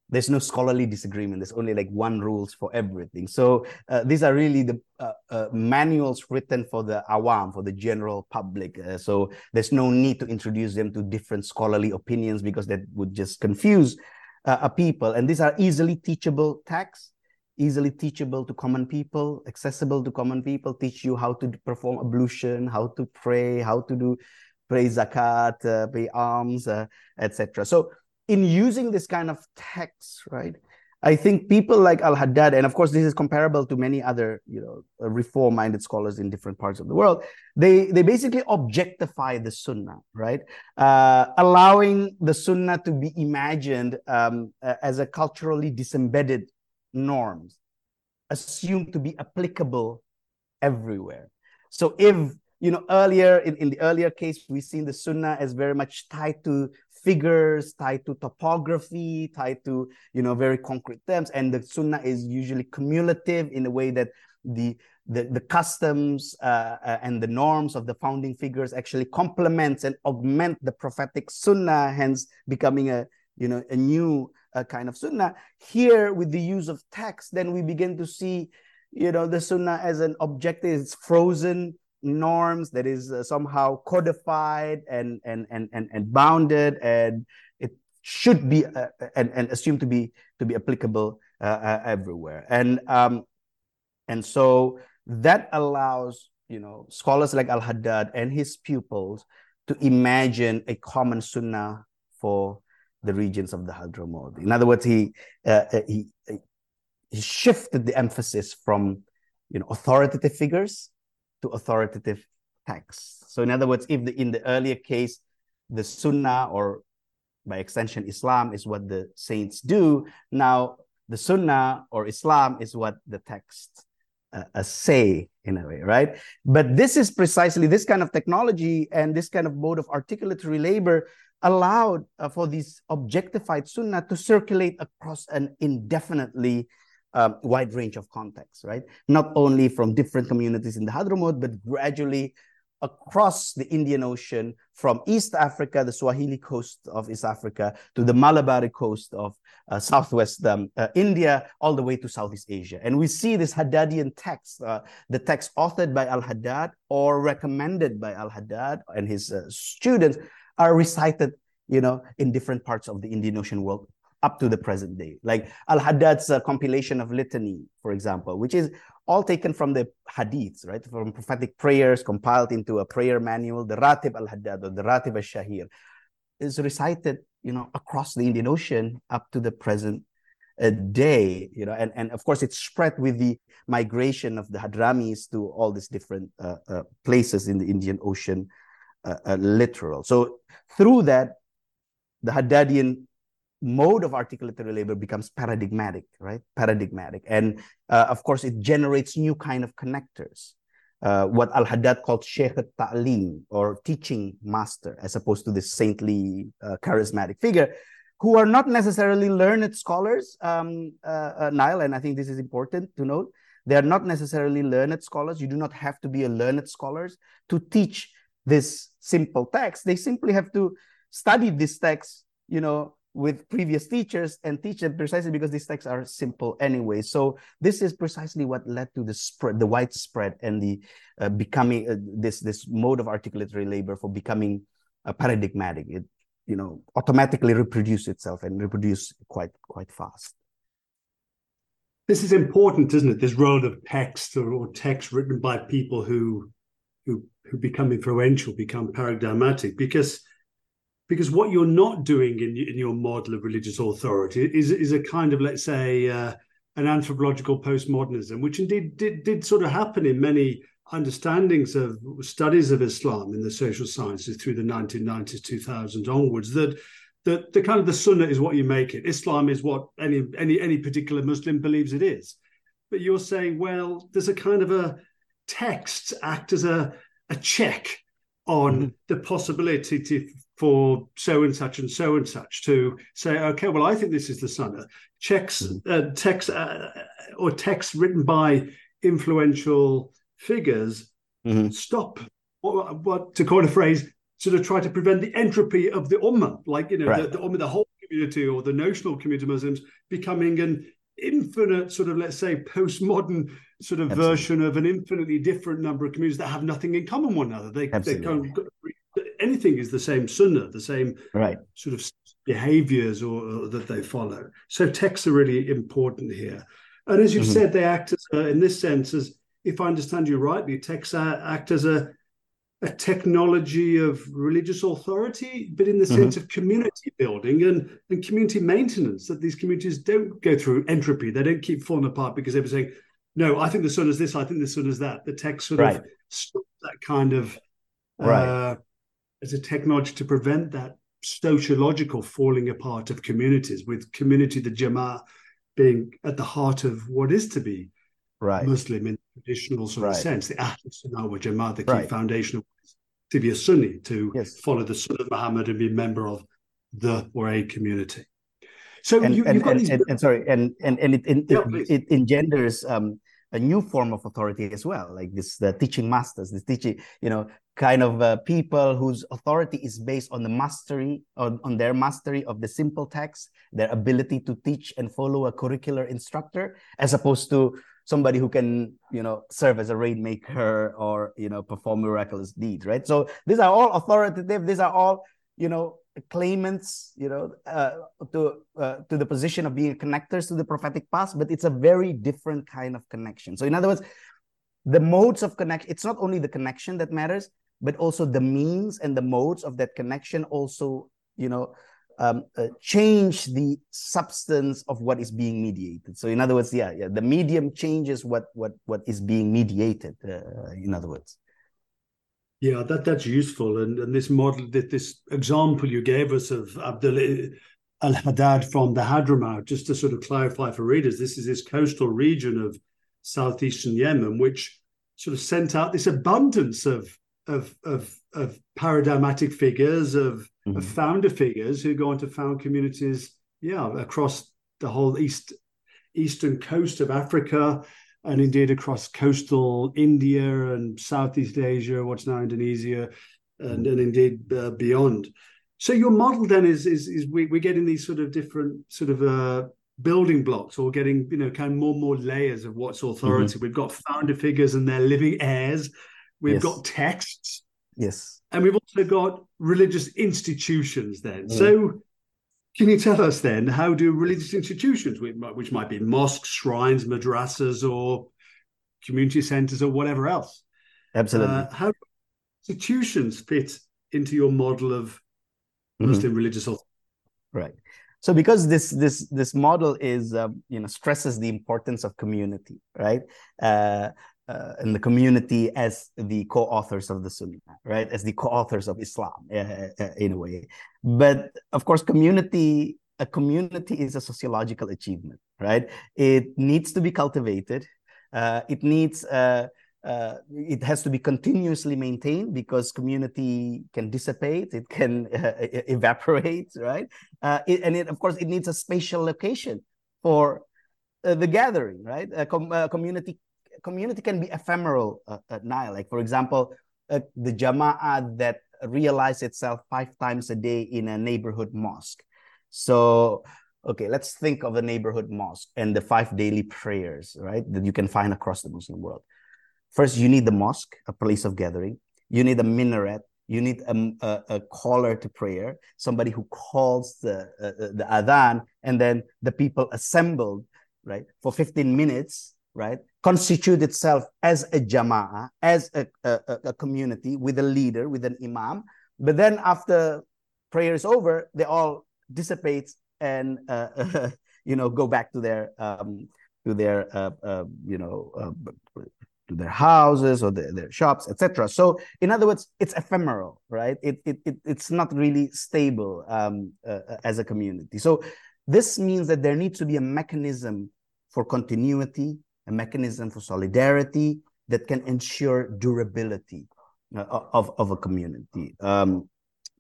there's no scholarly disagreement there's only like one rules for everything so uh, these are really the uh, uh, manuals written for the awam for the general public uh, so there's no need to introduce them to different scholarly opinions because that would just confuse uh, a people and these are easily teachable texts easily teachable to common people accessible to common people teach you how to perform ablution how to pray how to do pray zakat uh, pay alms etc so in using this kind of text, right? I think people like Al Haddad, and of course, this is comparable to many other, you know, reform minded scholars in different parts of the world. They they basically objectify the Sunnah, right? Uh, allowing the Sunnah to be imagined um, as a culturally disembedded norms, assumed to be applicable everywhere. So if you know earlier in, in the earlier case we've seen the sunnah as very much tied to figures tied to topography tied to you know very concrete terms and the sunnah is usually cumulative in a way that the the, the customs uh, uh, and the norms of the founding figures actually complements and augment the prophetic sunnah hence becoming a you know a new uh, kind of sunnah. Here with the use of text then we begin to see you know the sunnah as an objective. It's frozen norms that is uh, somehow codified and, and and and and bounded and it should be uh, and, and assumed to be to be applicable uh, uh, everywhere. And um and so that allows you know scholars like al-haddad and his pupils to imagine a common sunnah for the regions of the Hadramaut. In other words, he, uh, uh he he shifted the emphasis from you know authoritative figures to authoritative texts. So, in other words, if the, in the earlier case, the Sunnah or by extension Islam is what the saints do, now the Sunnah or Islam is what the text uh, uh, say in a way, right? But this is precisely this kind of technology and this kind of mode of articulatory labor allowed uh, for these objectified Sunnah to circulate across an indefinitely um, wide range of contexts, right? Not only from different communities in the Hadramaut, but gradually across the Indian Ocean from East Africa, the Swahili coast of East Africa, to the Malabari coast of uh, Southwest um, uh, India, all the way to Southeast Asia. And we see this Haddadian text, uh, the text authored by Al Haddad or recommended by Al Haddad and his uh, students, are recited you know, in different parts of the Indian Ocean world up to the present day. Like Al Haddad's uh, compilation of litany, for example, which is all taken from the hadiths, right? From prophetic prayers compiled into a prayer manual, the Ratib Al Haddad or the Ratib Al Shahir, is recited, you know, across the Indian Ocean up to the present uh, day, you know, and, and of course it's spread with the migration of the Hadramis to all these different uh, uh places in the Indian Ocean uh, littoral. So through that, the Haddadian mode of articulatory labor becomes paradigmatic, right? Paradigmatic. And uh, of course, it generates new kind of connectors. Uh, what Al-Haddad called Sheikh Ta'lim or teaching master, as opposed to this saintly, uh, charismatic figure, who are not necessarily learned scholars, um, uh, uh, Nile, and I think this is important to note. They are not necessarily learned scholars. You do not have to be a learned scholar to teach this simple text. They simply have to study this text, you know, with previous teachers and teach them precisely because these texts are simple anyway. So this is precisely what led to the spread, the widespread, and the uh, becoming uh, this this mode of articulatory labor for becoming uh, paradigmatic. It you know automatically reproduce itself and reproduce quite quite fast. This is important, isn't it? This role of text or, or text written by people who who who become influential, become paradigmatic, because because what you're not doing in, in your model of religious authority is is a kind of let's say uh, an anthropological postmodernism, which indeed did did sort of happen in many understandings of studies of Islam in the social sciences through the 1990s, 2000 onwards. That that the kind of the Sunnah is what you make it. Islam is what any any any particular Muslim believes it is. But you're saying, well, there's a kind of a text act as a a check on mm-hmm. the possibility to, for so and such and so and such to say, okay, well, I think this is the Sunnah. Checks, mm-hmm. uh, text uh, or texts written by influential figures mm-hmm. stop. What, what, to coin a phrase, sort of try to prevent the entropy of the ummah, like you know, right. the, the ummah, the whole community or the notional community of Muslims becoming an infinite sort of let's say postmodern sort of Absolutely. version of an infinitely different number of communities that have nothing in common one another. They, they can't anything is the same sunnah the same right. sort of behaviors or, or that they follow. So texts are really important here. And as you've mm-hmm. said they act as in this sense as if i understand you rightly texts act as a a technology of religious authority, but in the mm-hmm. sense of community building and, and community maintenance, that these communities don't go through entropy. They don't keep falling apart because they were saying, no, I think the Sunnah is this, I think the Sunnah is that. The text sort right. of stops that kind of right. uh, as a technology to prevent that sociological falling apart of communities, with community, the Jama'ah, being at the heart of what is to be right. Muslim in the traditional sort right. of sense, the Ahl Sunnah wa Jama'ah, the key right. foundation to be a Sunni, to yes. follow the Sunnah of Muhammad and be a member of the or a community. So and, you, and, and, these... and, sorry, and and and it it, yeah, it, it engenders um, a new form of authority as well, like this the teaching masters, the teaching, you know, kind of uh, people whose authority is based on the mastery on, on their mastery of the simple text, their ability to teach and follow a curricular instructor, as opposed to somebody who can you know serve as a rainmaker or you know perform miraculous deeds right? So these are all authoritative. These are all you know claimants you know uh, to uh, to the position of being connectors to the prophetic past but it's a very different kind of connection. So in other words the modes of connection it's not only the connection that matters but also the means and the modes of that connection also you know um, uh, change the substance of what is being mediated. So, in other words, yeah, yeah, the medium changes what what what is being mediated. Uh, in other words. Yeah, that that's useful, and and this model, that this example you gave us of Abdul Al Haddad from the Hadramaut, just to sort of clarify for readers, this is this coastal region of southeastern Yemen, which sort of sent out this abundance of of of, of paradigmatic figures, of, mm-hmm. of founder figures who go on to found communities, yeah, across the whole east eastern coast of Africa, and indeed across coastal India and Southeast Asia, what's now Indonesia, and, mm-hmm. and indeed uh, beyond. So your model then is is is we, we're getting these sort of different sort of uh, building blocks or getting you know kind of more and more layers of what's authority. Mm-hmm. We've got founder figures and their living heirs. We've yes. got texts. Yes. And we've also got religious institutions then. Mm. So can you tell us then how do religious institutions, which might be mosques, shrines, madrasas, or community centers, or whatever else, absolutely, uh, how institutions fit into your model of Muslim mm-hmm. religious authority. Right. So because this this this model is um, you know stresses the importance of community, right? Uh, uh, and the community as the co-authors of the Sunnah, right? As the co-authors of Islam, uh, in a way. But of course, community a community is a sociological achievement, right? It needs to be cultivated. Uh, it needs uh, uh, it has to be continuously maintained because community can dissipate, it can evaporate, right? Uh, it, and it, of course, it needs a spatial location for the gathering, right? A com- community community can be ephemeral uh, at night. Like for example, uh, the jama'ah that realize itself five times a day in a neighborhood mosque. So okay, let's think of a neighborhood mosque and the five daily prayers, right? That you can find across the Muslim world. First, you need the mosque, a place of gathering. You need a minaret. You need a, a, a caller to prayer, somebody who calls the uh, the adhan, and then the people assembled, right, for 15 minutes, right, constitute itself as a jama'ah, as a, a, a community with a leader, with an imam. But then after prayer is over, they all dissipate and uh, you know go back to their um, to their uh, uh, you know uh, to their houses or their, their shops, etc. So, in other words, it's ephemeral, right? It, it, it it's not really stable um, uh, uh, as a community. So, this means that there needs to be a mechanism for continuity, a mechanism for solidarity that can ensure durability uh, of, of a community. Um,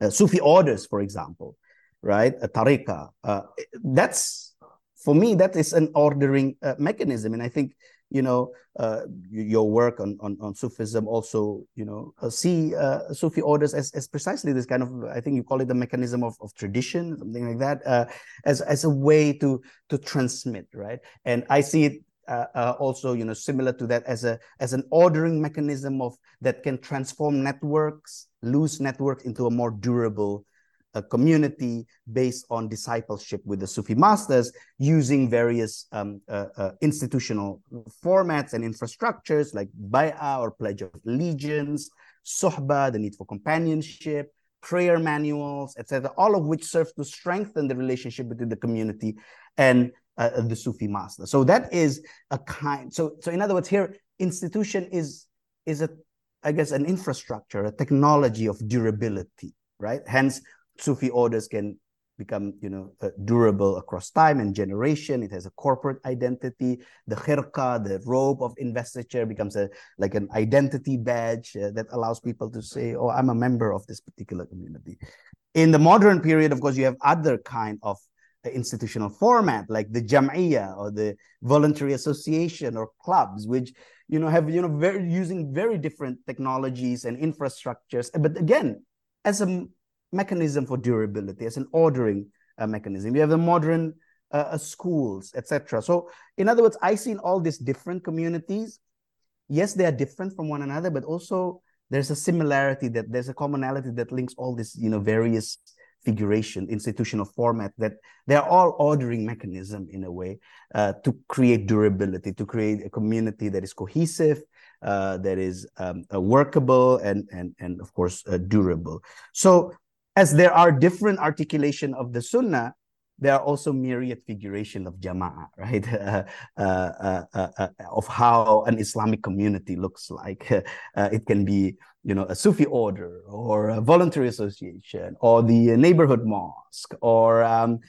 uh, Sufi orders, for example, right? A tariqa. Uh, that's for me that is an ordering uh, mechanism, and I think you know uh, your work on, on, on Sufism also you know uh, see Sufi orders as, as precisely this kind of I think you call it the mechanism of, of tradition something like that as as a way to to transmit right and I see it uh, uh, also you know similar to that as a as an ordering mechanism of that can transform networks loose networks into a more durable a community based on discipleship with the Sufi masters using various um, uh, uh, institutional formats and infrastructures like bay'ah or pledge of allegiance, suhba, the need for companionship, prayer manuals, etc., all of which serve to strengthen the relationship between the community and uh, the Sufi master. So that is a kind. So so in other words, here institution is is a I guess an infrastructure, a technology of durability, right? Hence, Sufi orders can become you know uh, durable across time and generation it has a corporate identity the khirqa the robe of investiture becomes a like an identity badge uh, that allows people to say oh i'm a member of this particular community in the modern period of course you have other kind of institutional format like the jam'iyya or the voluntary association or clubs which you know have you know very using very different technologies and infrastructures but again as a mechanism for durability, as an ordering uh, mechanism. We have the modern uh, uh schools, etc. So, in other words, I see in all these different communities, yes, they are different from one another, but also there's a similarity that there's a commonality that links all these, you know, various figuration, institutional format that they're all ordering mechanism in a way uh, to create durability, to create a community that is cohesive, uh, that is um, uh, workable, and and and of course uh, durable. So as there are different articulation of the sunnah, there are also myriad figuration of jama'ah, right? Uh, uh, uh, uh, of how an Islamic community looks like. Uh, it can be, you know, a Sufi order or a voluntary association or the neighborhood mosque or um,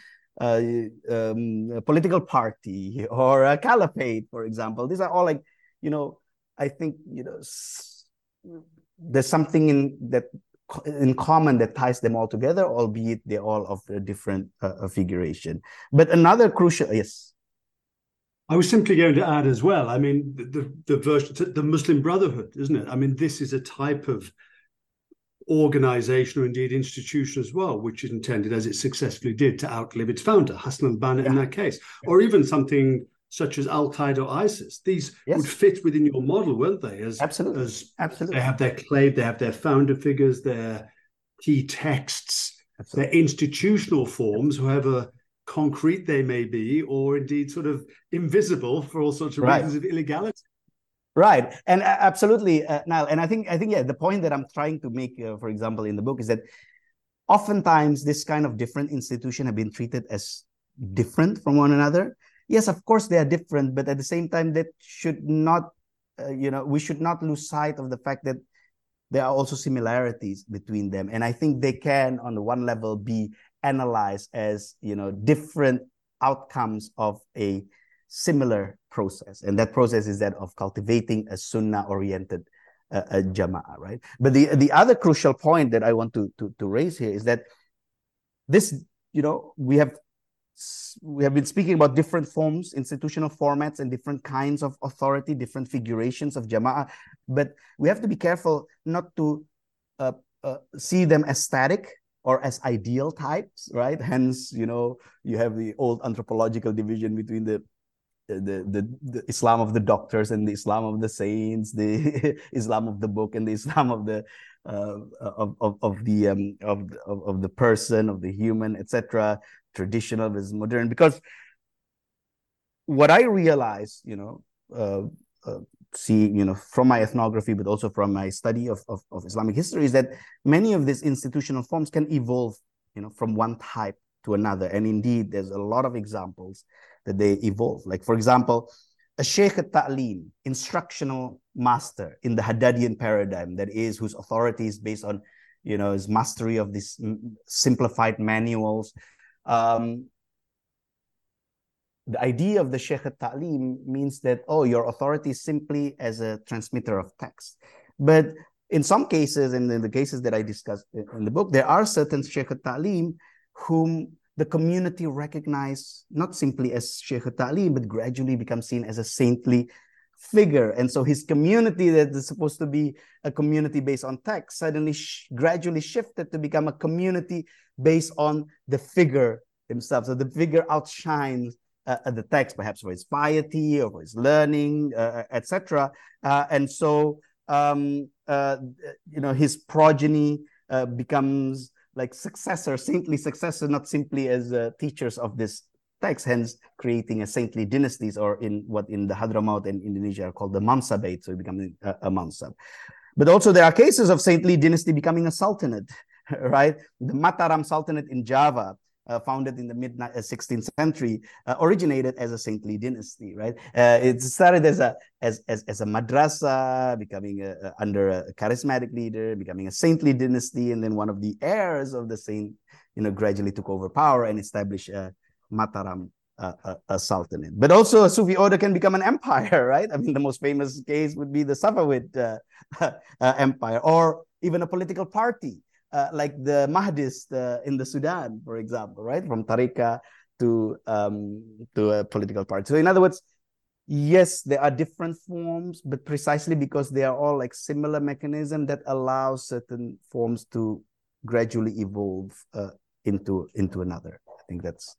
uh, um, a political party or a caliphate, for example. These are all like, you know, I think you know there's something in that in common that ties them all together, albeit they're all of a different uh, figuration. But another crucial, yes. I was simply going to add as well. I mean, the, the, the version, the Muslim Brotherhood, isn't it? I mean, this is a type of organization or indeed institution as well, which is intended, as it successfully did, to outlive its founder, Hassan al-Banna, yeah. in that case, or even something such as Al Qaeda or ISIS. These yes. would fit within your model, won't they? As absolutely, as absolutely, they have their claim, they have their founder figures, their key texts, absolutely. their institutional forms, however concrete they may be, or indeed sort of invisible for all sorts of right. reasons of illegality. Right, and uh, absolutely, uh, Nile. And I think, I think, yeah, the point that I'm trying to make, uh, for example, in the book is that oftentimes this kind of different institution have been treated as different from one another yes, of course they are different, but at the same time, that should not, uh, you know, we should not lose sight of the fact that there are also similarities between them. And I think they can, on the one level, be analyzed as, you know, different outcomes of a similar process. And that process is that of cultivating a sunnah oriented uh, a jama'ah, right? But the, the other crucial point that I want to, to, to raise here is that this, you know, we have we have been speaking about different forms, institutional formats, and different kinds of authority, different figurations of jama'ah. But we have to be careful not to uh, uh, see them as static or as ideal types, right? Hence, you know, you have the old anthropological division between the the, the, the Islam of the doctors and the Islam of the saints, the Islam of the book and the Islam of the uh, of, of, of the um, of, of, of the person of the human, etc traditional versus modern because what i realize you know uh, uh, see you know from my ethnography but also from my study of, of, of islamic history is that many of these institutional forms can evolve you know from one type to another. And indeed there's a lot of examples that they evolve. Like for example a sheikh ta'lim instructional master in the haddadian paradigm that is whose authority is based on you know his mastery of these simplified manuals um, the idea of the Sheikh al-Ta'lim means that, oh, your authority simply as a transmitter of text. But in some cases, and in the cases that I discussed in the book, there are certain Sheikh al-Ta'lim whom the community recognize not simply as Sheikh al-Ta'lim, but gradually become seen as a saintly figure. And so his community that is supposed to be a community based on text suddenly sh- gradually shifted to become a community based on the figure himself. So the figure outshines uh, uh the text, perhaps for his piety or for his learning, uh, uh etc. Uh, and so, um, uh, you know, his progeny becomes like successor, saintly successor, not simply as teachers of this text, hence creating a saintly dynasties, or in what in the Hadramaut and Indonesia are called the Mansabate, so becoming a, a Mansab. But also there are cases of saintly dynasty becoming a sultanate, right? The Mataram Sultanate in Java, uh, founded in the mid 16th uh, century, uh, originated as a saintly dynasty, right? Uh, it started as a as as, as a madrasa, becoming a, a, under a charismatic leader, becoming a saintly dynasty, and then one of the heirs of the saint, you know, gradually took over power and established a Mataram a, a, sultanate. But also, a Sufi order can become an empire, right? I mean, the most famous case would be the Safavid uh, uh, empire, or even a political party uh, like the Mahdist uh, in the Sudan, for example, right? From Tariqa to um, to a political party. So, in other words, yes, there are different forms, but precisely because they are all like similar mechanism that allows certain forms to gradually evolve uh, into into another. I think that's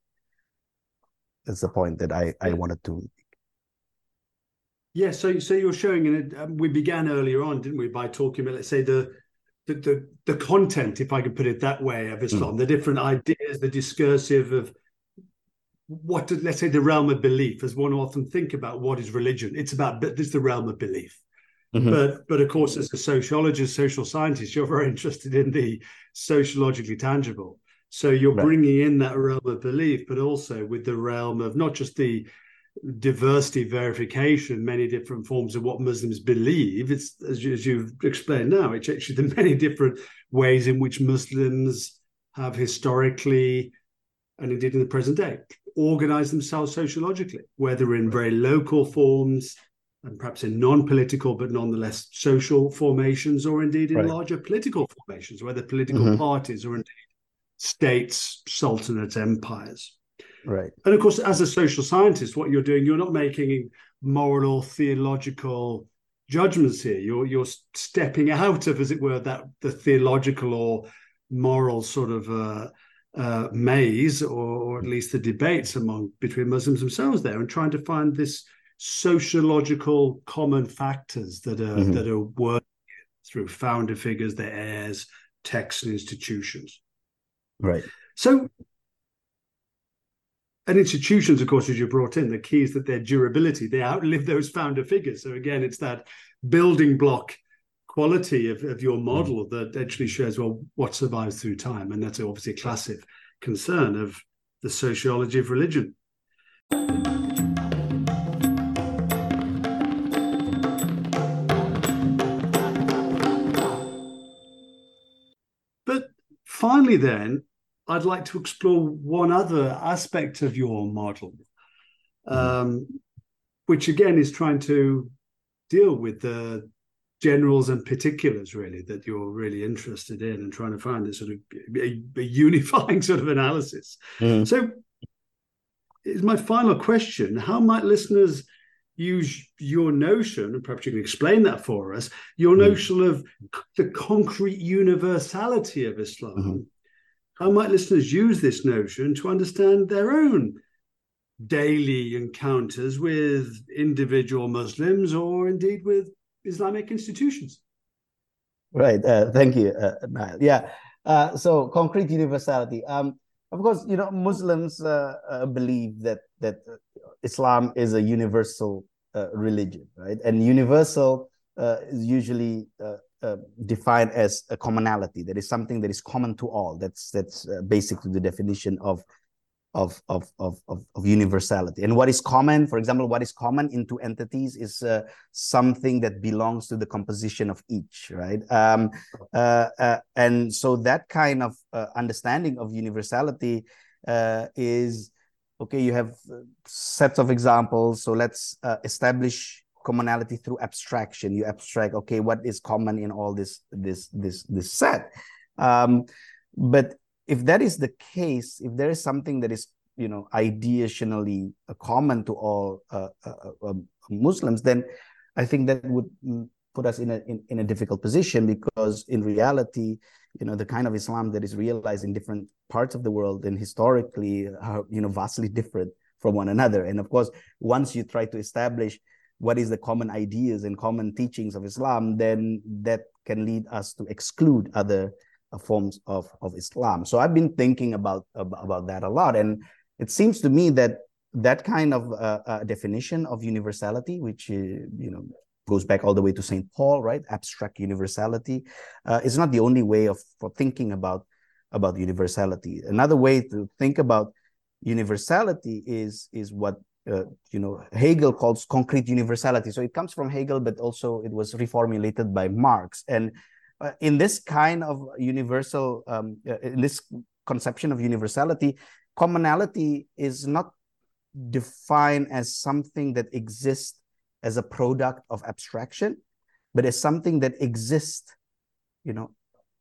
that's the point that I I wanted to yeah, so so you're showing, and um, we began earlier on, didn't we, by talking about let's say the the, the, the content, if I could put it that way, of Islam, mm. the different ideas, the discursive of what, let's say, the realm of belief, as one often think about what is religion. It's about this is the realm of belief. Mm-hmm. But but of course, as a sociologist, social scientist, you're very interested in the sociologically tangible. So you're right. bringing in that realm of belief, but also with the realm of not just the diversity verification, many different forms of what Muslims believe. It's as, you, as you've explained now, it's actually the many different ways in which Muslims have historically and indeed in the present day, organize themselves sociologically, whether in very local forms and perhaps in non-political but nonetheless social formations, or indeed in right. larger political formations, whether political mm-hmm. parties or indeed states, sultanates, empires. Right. And of course, as a social scientist, what you're doing, you're not making moral or theological judgments here. You're you're stepping out of, as it were, that the theological or moral sort of uh, uh, maze, or, or, at least the debates among between Muslims themselves there, and trying to find this sociological common factors that are mm-hmm. that are working through founder figures, their heirs, texts, and institutions. Right. So, and institutions, of course, as you brought in, the key is that their durability, they outlive those founder figures. So again, it's that building block quality of, of your hmm. model that actually shows well what survives through time and that's obviously a classic concern of the sociology of religion but finally then i'd like to explore one other aspect of your model mm-hmm. um, which again is trying to deal with the generals and particulars really that you're really interested in and trying to find this sort of a, a unifying sort of analysis mm. so is my final question how might listeners use your notion and perhaps you can explain that for us your mm. notion of the concrete universality of islam mm-hmm. How might listeners use this notion to understand their own daily encounters with individual muslims or indeed with Islamic institutions. Right. Uh, thank you, uh, Nile. Yeah. Uh, so concrete universality. Um, of course, you know Muslims uh, uh, believe that that Islam is a universal uh, religion, right? And universal is usually defined as a commonality. That is something that is common to all. That's that's basically the definition of of, of, of, of, universality. And what is common, for example, what is common in two entities is uh, something that belongs to the composition of each, right? Um, uh, uh, and so that kind of uh, understanding of universality uh, is okay, you have sets of examples. So let's uh, establish commonality through abstraction. You abstract, okay, what is common in all this this this this set? Um, but if that is the case, if there is something that is you know ideationally common to all uh, uh, uh, um, Muslims, then I think that would mm, put us in a in, in a difficult position because in reality, you know, the kind of Islam that is realized in different parts of the world and historically are you know vastly different from one another. And of course, once you try to establish what is the common ideas and common teachings of Islam, then that can lead us to exclude other forms of, of Islam. So I've been thinking about, about that a lot. And it seems to me that that kind of uh, uh, definition of universality, which, uh, you know, goes back all the way to St. Paul, right? Abstract universality uh, is not the only way of for thinking about, about universality. Another way to think about universality is, is what uh, you know Hegel calls concrete universality. So it comes from Hegel, but also it was reformulated by Marx. And uh, in this kind of universal, um, uh, in this conception of universality, commonality is not defined as something that exists as a product of abstraction, but as something that exists, you know,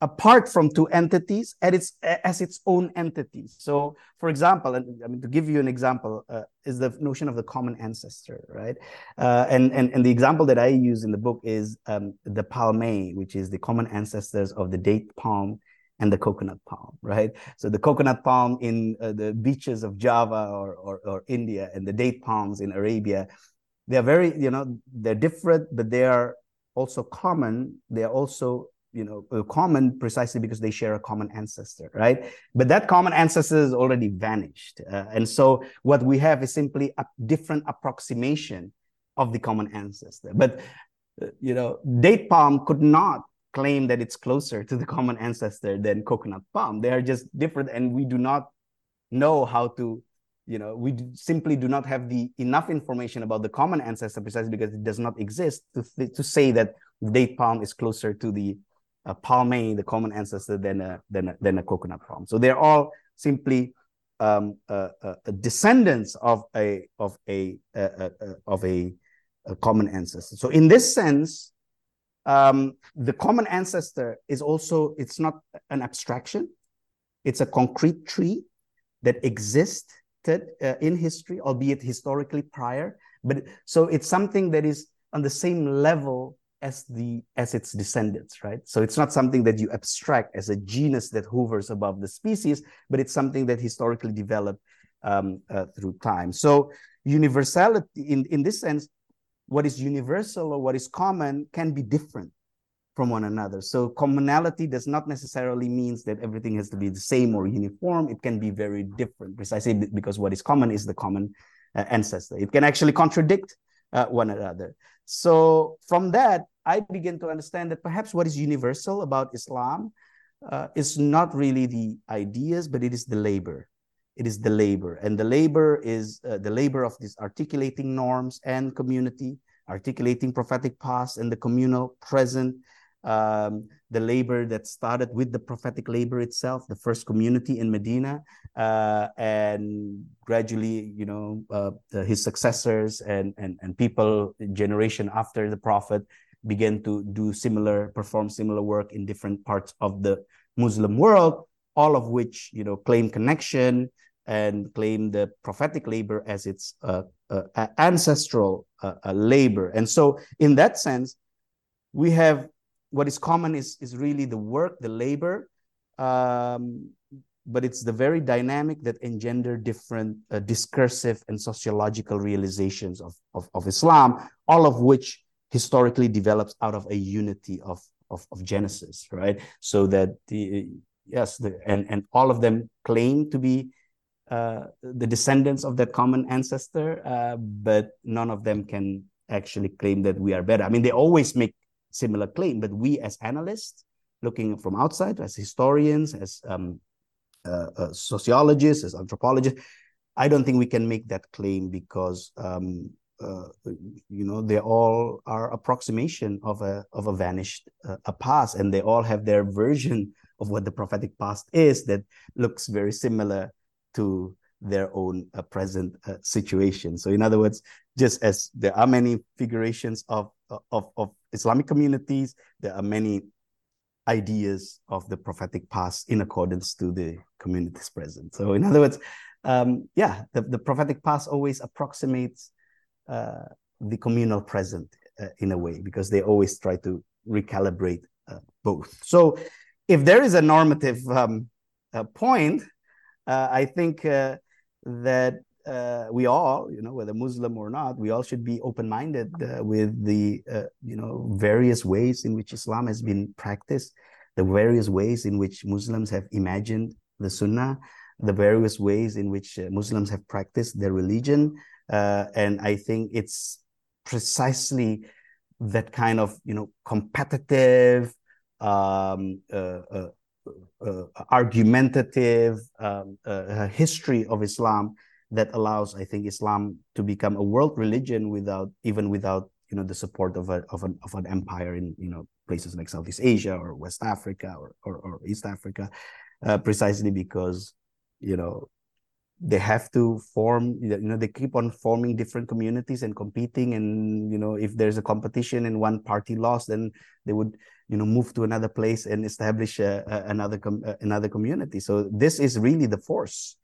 apart from two entities its as its own entities. So, for example, and I mean to give you an example, uh, is the notion of the common ancestor, right? Uh, and and and the example that I use in the book is um, the palmae, which is the common ancestors of the date palm and the coconut palm, right? So the coconut palm in uh, the beaches of Java or, or, or India and the date palms in Arabia, they are very, you know, they're different, but they are also common. They are also you know common precisely because they share a common ancestor right? But that common ancestor has already vanished. Uh, and so what we have is simply a different approximation of the common ancestor. But uh, you know date palm could not claim that it's closer to the common ancestor than coconut palm. They are just different and we do not know how to you know we simply do not have the enough information about the common ancestor precisely because it does not exist to, th- to say that date palm is closer to the a palmate, the common ancestor, than a, than a, than a coconut palm. So they're all simply um, uh, uh, descendants of a of a of a, a, common ancestor. So in this sense, um, the common ancestor is also it's not an abstraction; it's a concrete tree that existed uh, in history, albeit historically prior. But so it's something that is on the same level as the as its descendants right? So it's not something that you abstract as a genus that hovers above the species but it's something that historically developed um, uh, through time. So universality in in this sense what is universal or what is common can be different from one another. So commonality does not necessarily means that everything has to be the same or uniform. It can be very different precisely because what is common is the common uh, ancestor. It can actually contradict uh, one another. So from that, I begin to understand that perhaps what is universal about Islam uh, is not really the ideas, but it is the labor. It is the labor, and the labor is uh, the labor of this articulating norms and community, articulating prophetic past and the communal present, um, the labor that started with the prophetic labor itself, the first community in Medina, uh, and gradually, you know, uh, the, his successors and, and and people generation after the prophet began to do similar, perform similar work in different parts of the Muslim world, all of which, you know, claim connection and claim the prophetic labor as its uh, uh ancestral uh, uh, labor. And so, in that sense, we have what is common is is really the work, the labor, um, but it's the very dynamic that engender different uh, discursive and sociological realizations of, of, of Islam, all of which historically develops out of a unity of, of, of Genesis, right? So that the yes, the, and and all of them claim to be uh, the descendants of that common ancestor, uh, but none of them can actually claim that we are better. I mean, they always make similar claim. But we as analysts, looking from outside, as historians, as um, uh, uh, sociologists, as anthropologists, I don't think we can make that claim because um, uh, you know they all are approximation of a of a vanished uh, a past, and they all have their version of what the prophetic past is that looks very similar to their own uh, present uh, situation. So, in other words, just as there are many figurations of, of, of Islamic communities, there are many ideas of the prophetic past in accordance to the communities present. So, in other words, um, yeah, the, the prophetic past always approximates the communal present uh, in a way because they always try to recalibrate uh, both. So, if there is a normative um, uh, point, I think that uh, we all, you know, whether Muslim or not, we all should be open-minded uh, with the, uh, you know, various ways in which Islam has been practiced, the various ways in which Muslims have imagined the Sunnah, the various ways in which uh, Muslims have practiced their religion, uh, and I think it's precisely that kind of, you know, competitive, um, uh, argumentative um, history of Islam that allows, I think, Islam to become a world religion without even without you know the support of a of an of an empire in you know places like Southeast Asia or West Africa or or, or East Africa, uh, precisely because you know they have to form you know they keep on forming different communities and competing and you know if there's a competition and one party lost then they would you know move to another place and establish a, a, another com- another community so this is really the force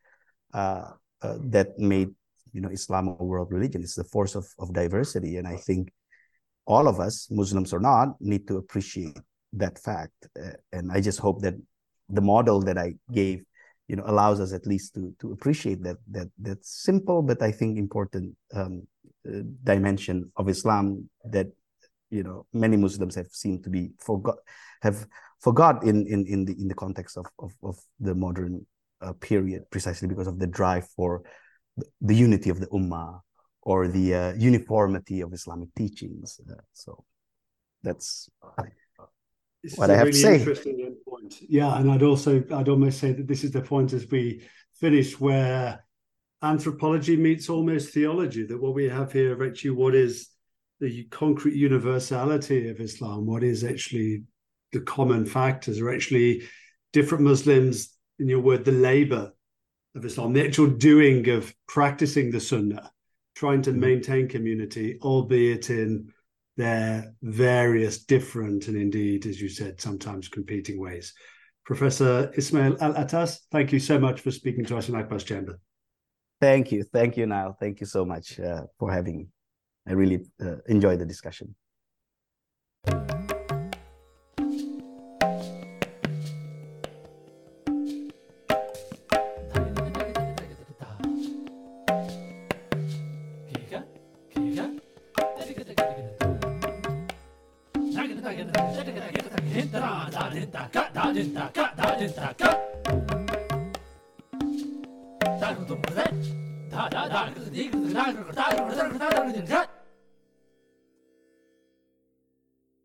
uh, uh, that made you know Islam a world religion. It's the force of, of diversity, and I think all of us, Muslims or not, need to appreciate that fact. Uh, and I just hope that the model that I gave, you know, allows us at least to to appreciate that that that simple but I think important um, uh, dimension of Islam that you know many Muslims have seemed to be forgot have forgot in in in the in the context of of, of the modern uh, period precisely because of the drive for the unity of the ummah or the uh, uniformity of Islamic teachings. Uh, so that's this what I have really to say. Yeah, and I'd also I'd almost say that this is the point as we finish where anthropology meets almost theology. That what we have here actually what is the concrete universality of Islam, what is actually the common factors, are actually different Muslims in your word, the labor of Islam, the actual doing of practicing the Sunnah, trying to mm-hmm. maintain community, albeit in their various different and indeed, as you said, sometimes competing ways. Professor Ismail Alatas, thank you so much for speaking to us in Akbar's Chamber. Thank you. Thank you, Nile. Thank you so much uh, for having me. I really uh, enjoyed the discussion.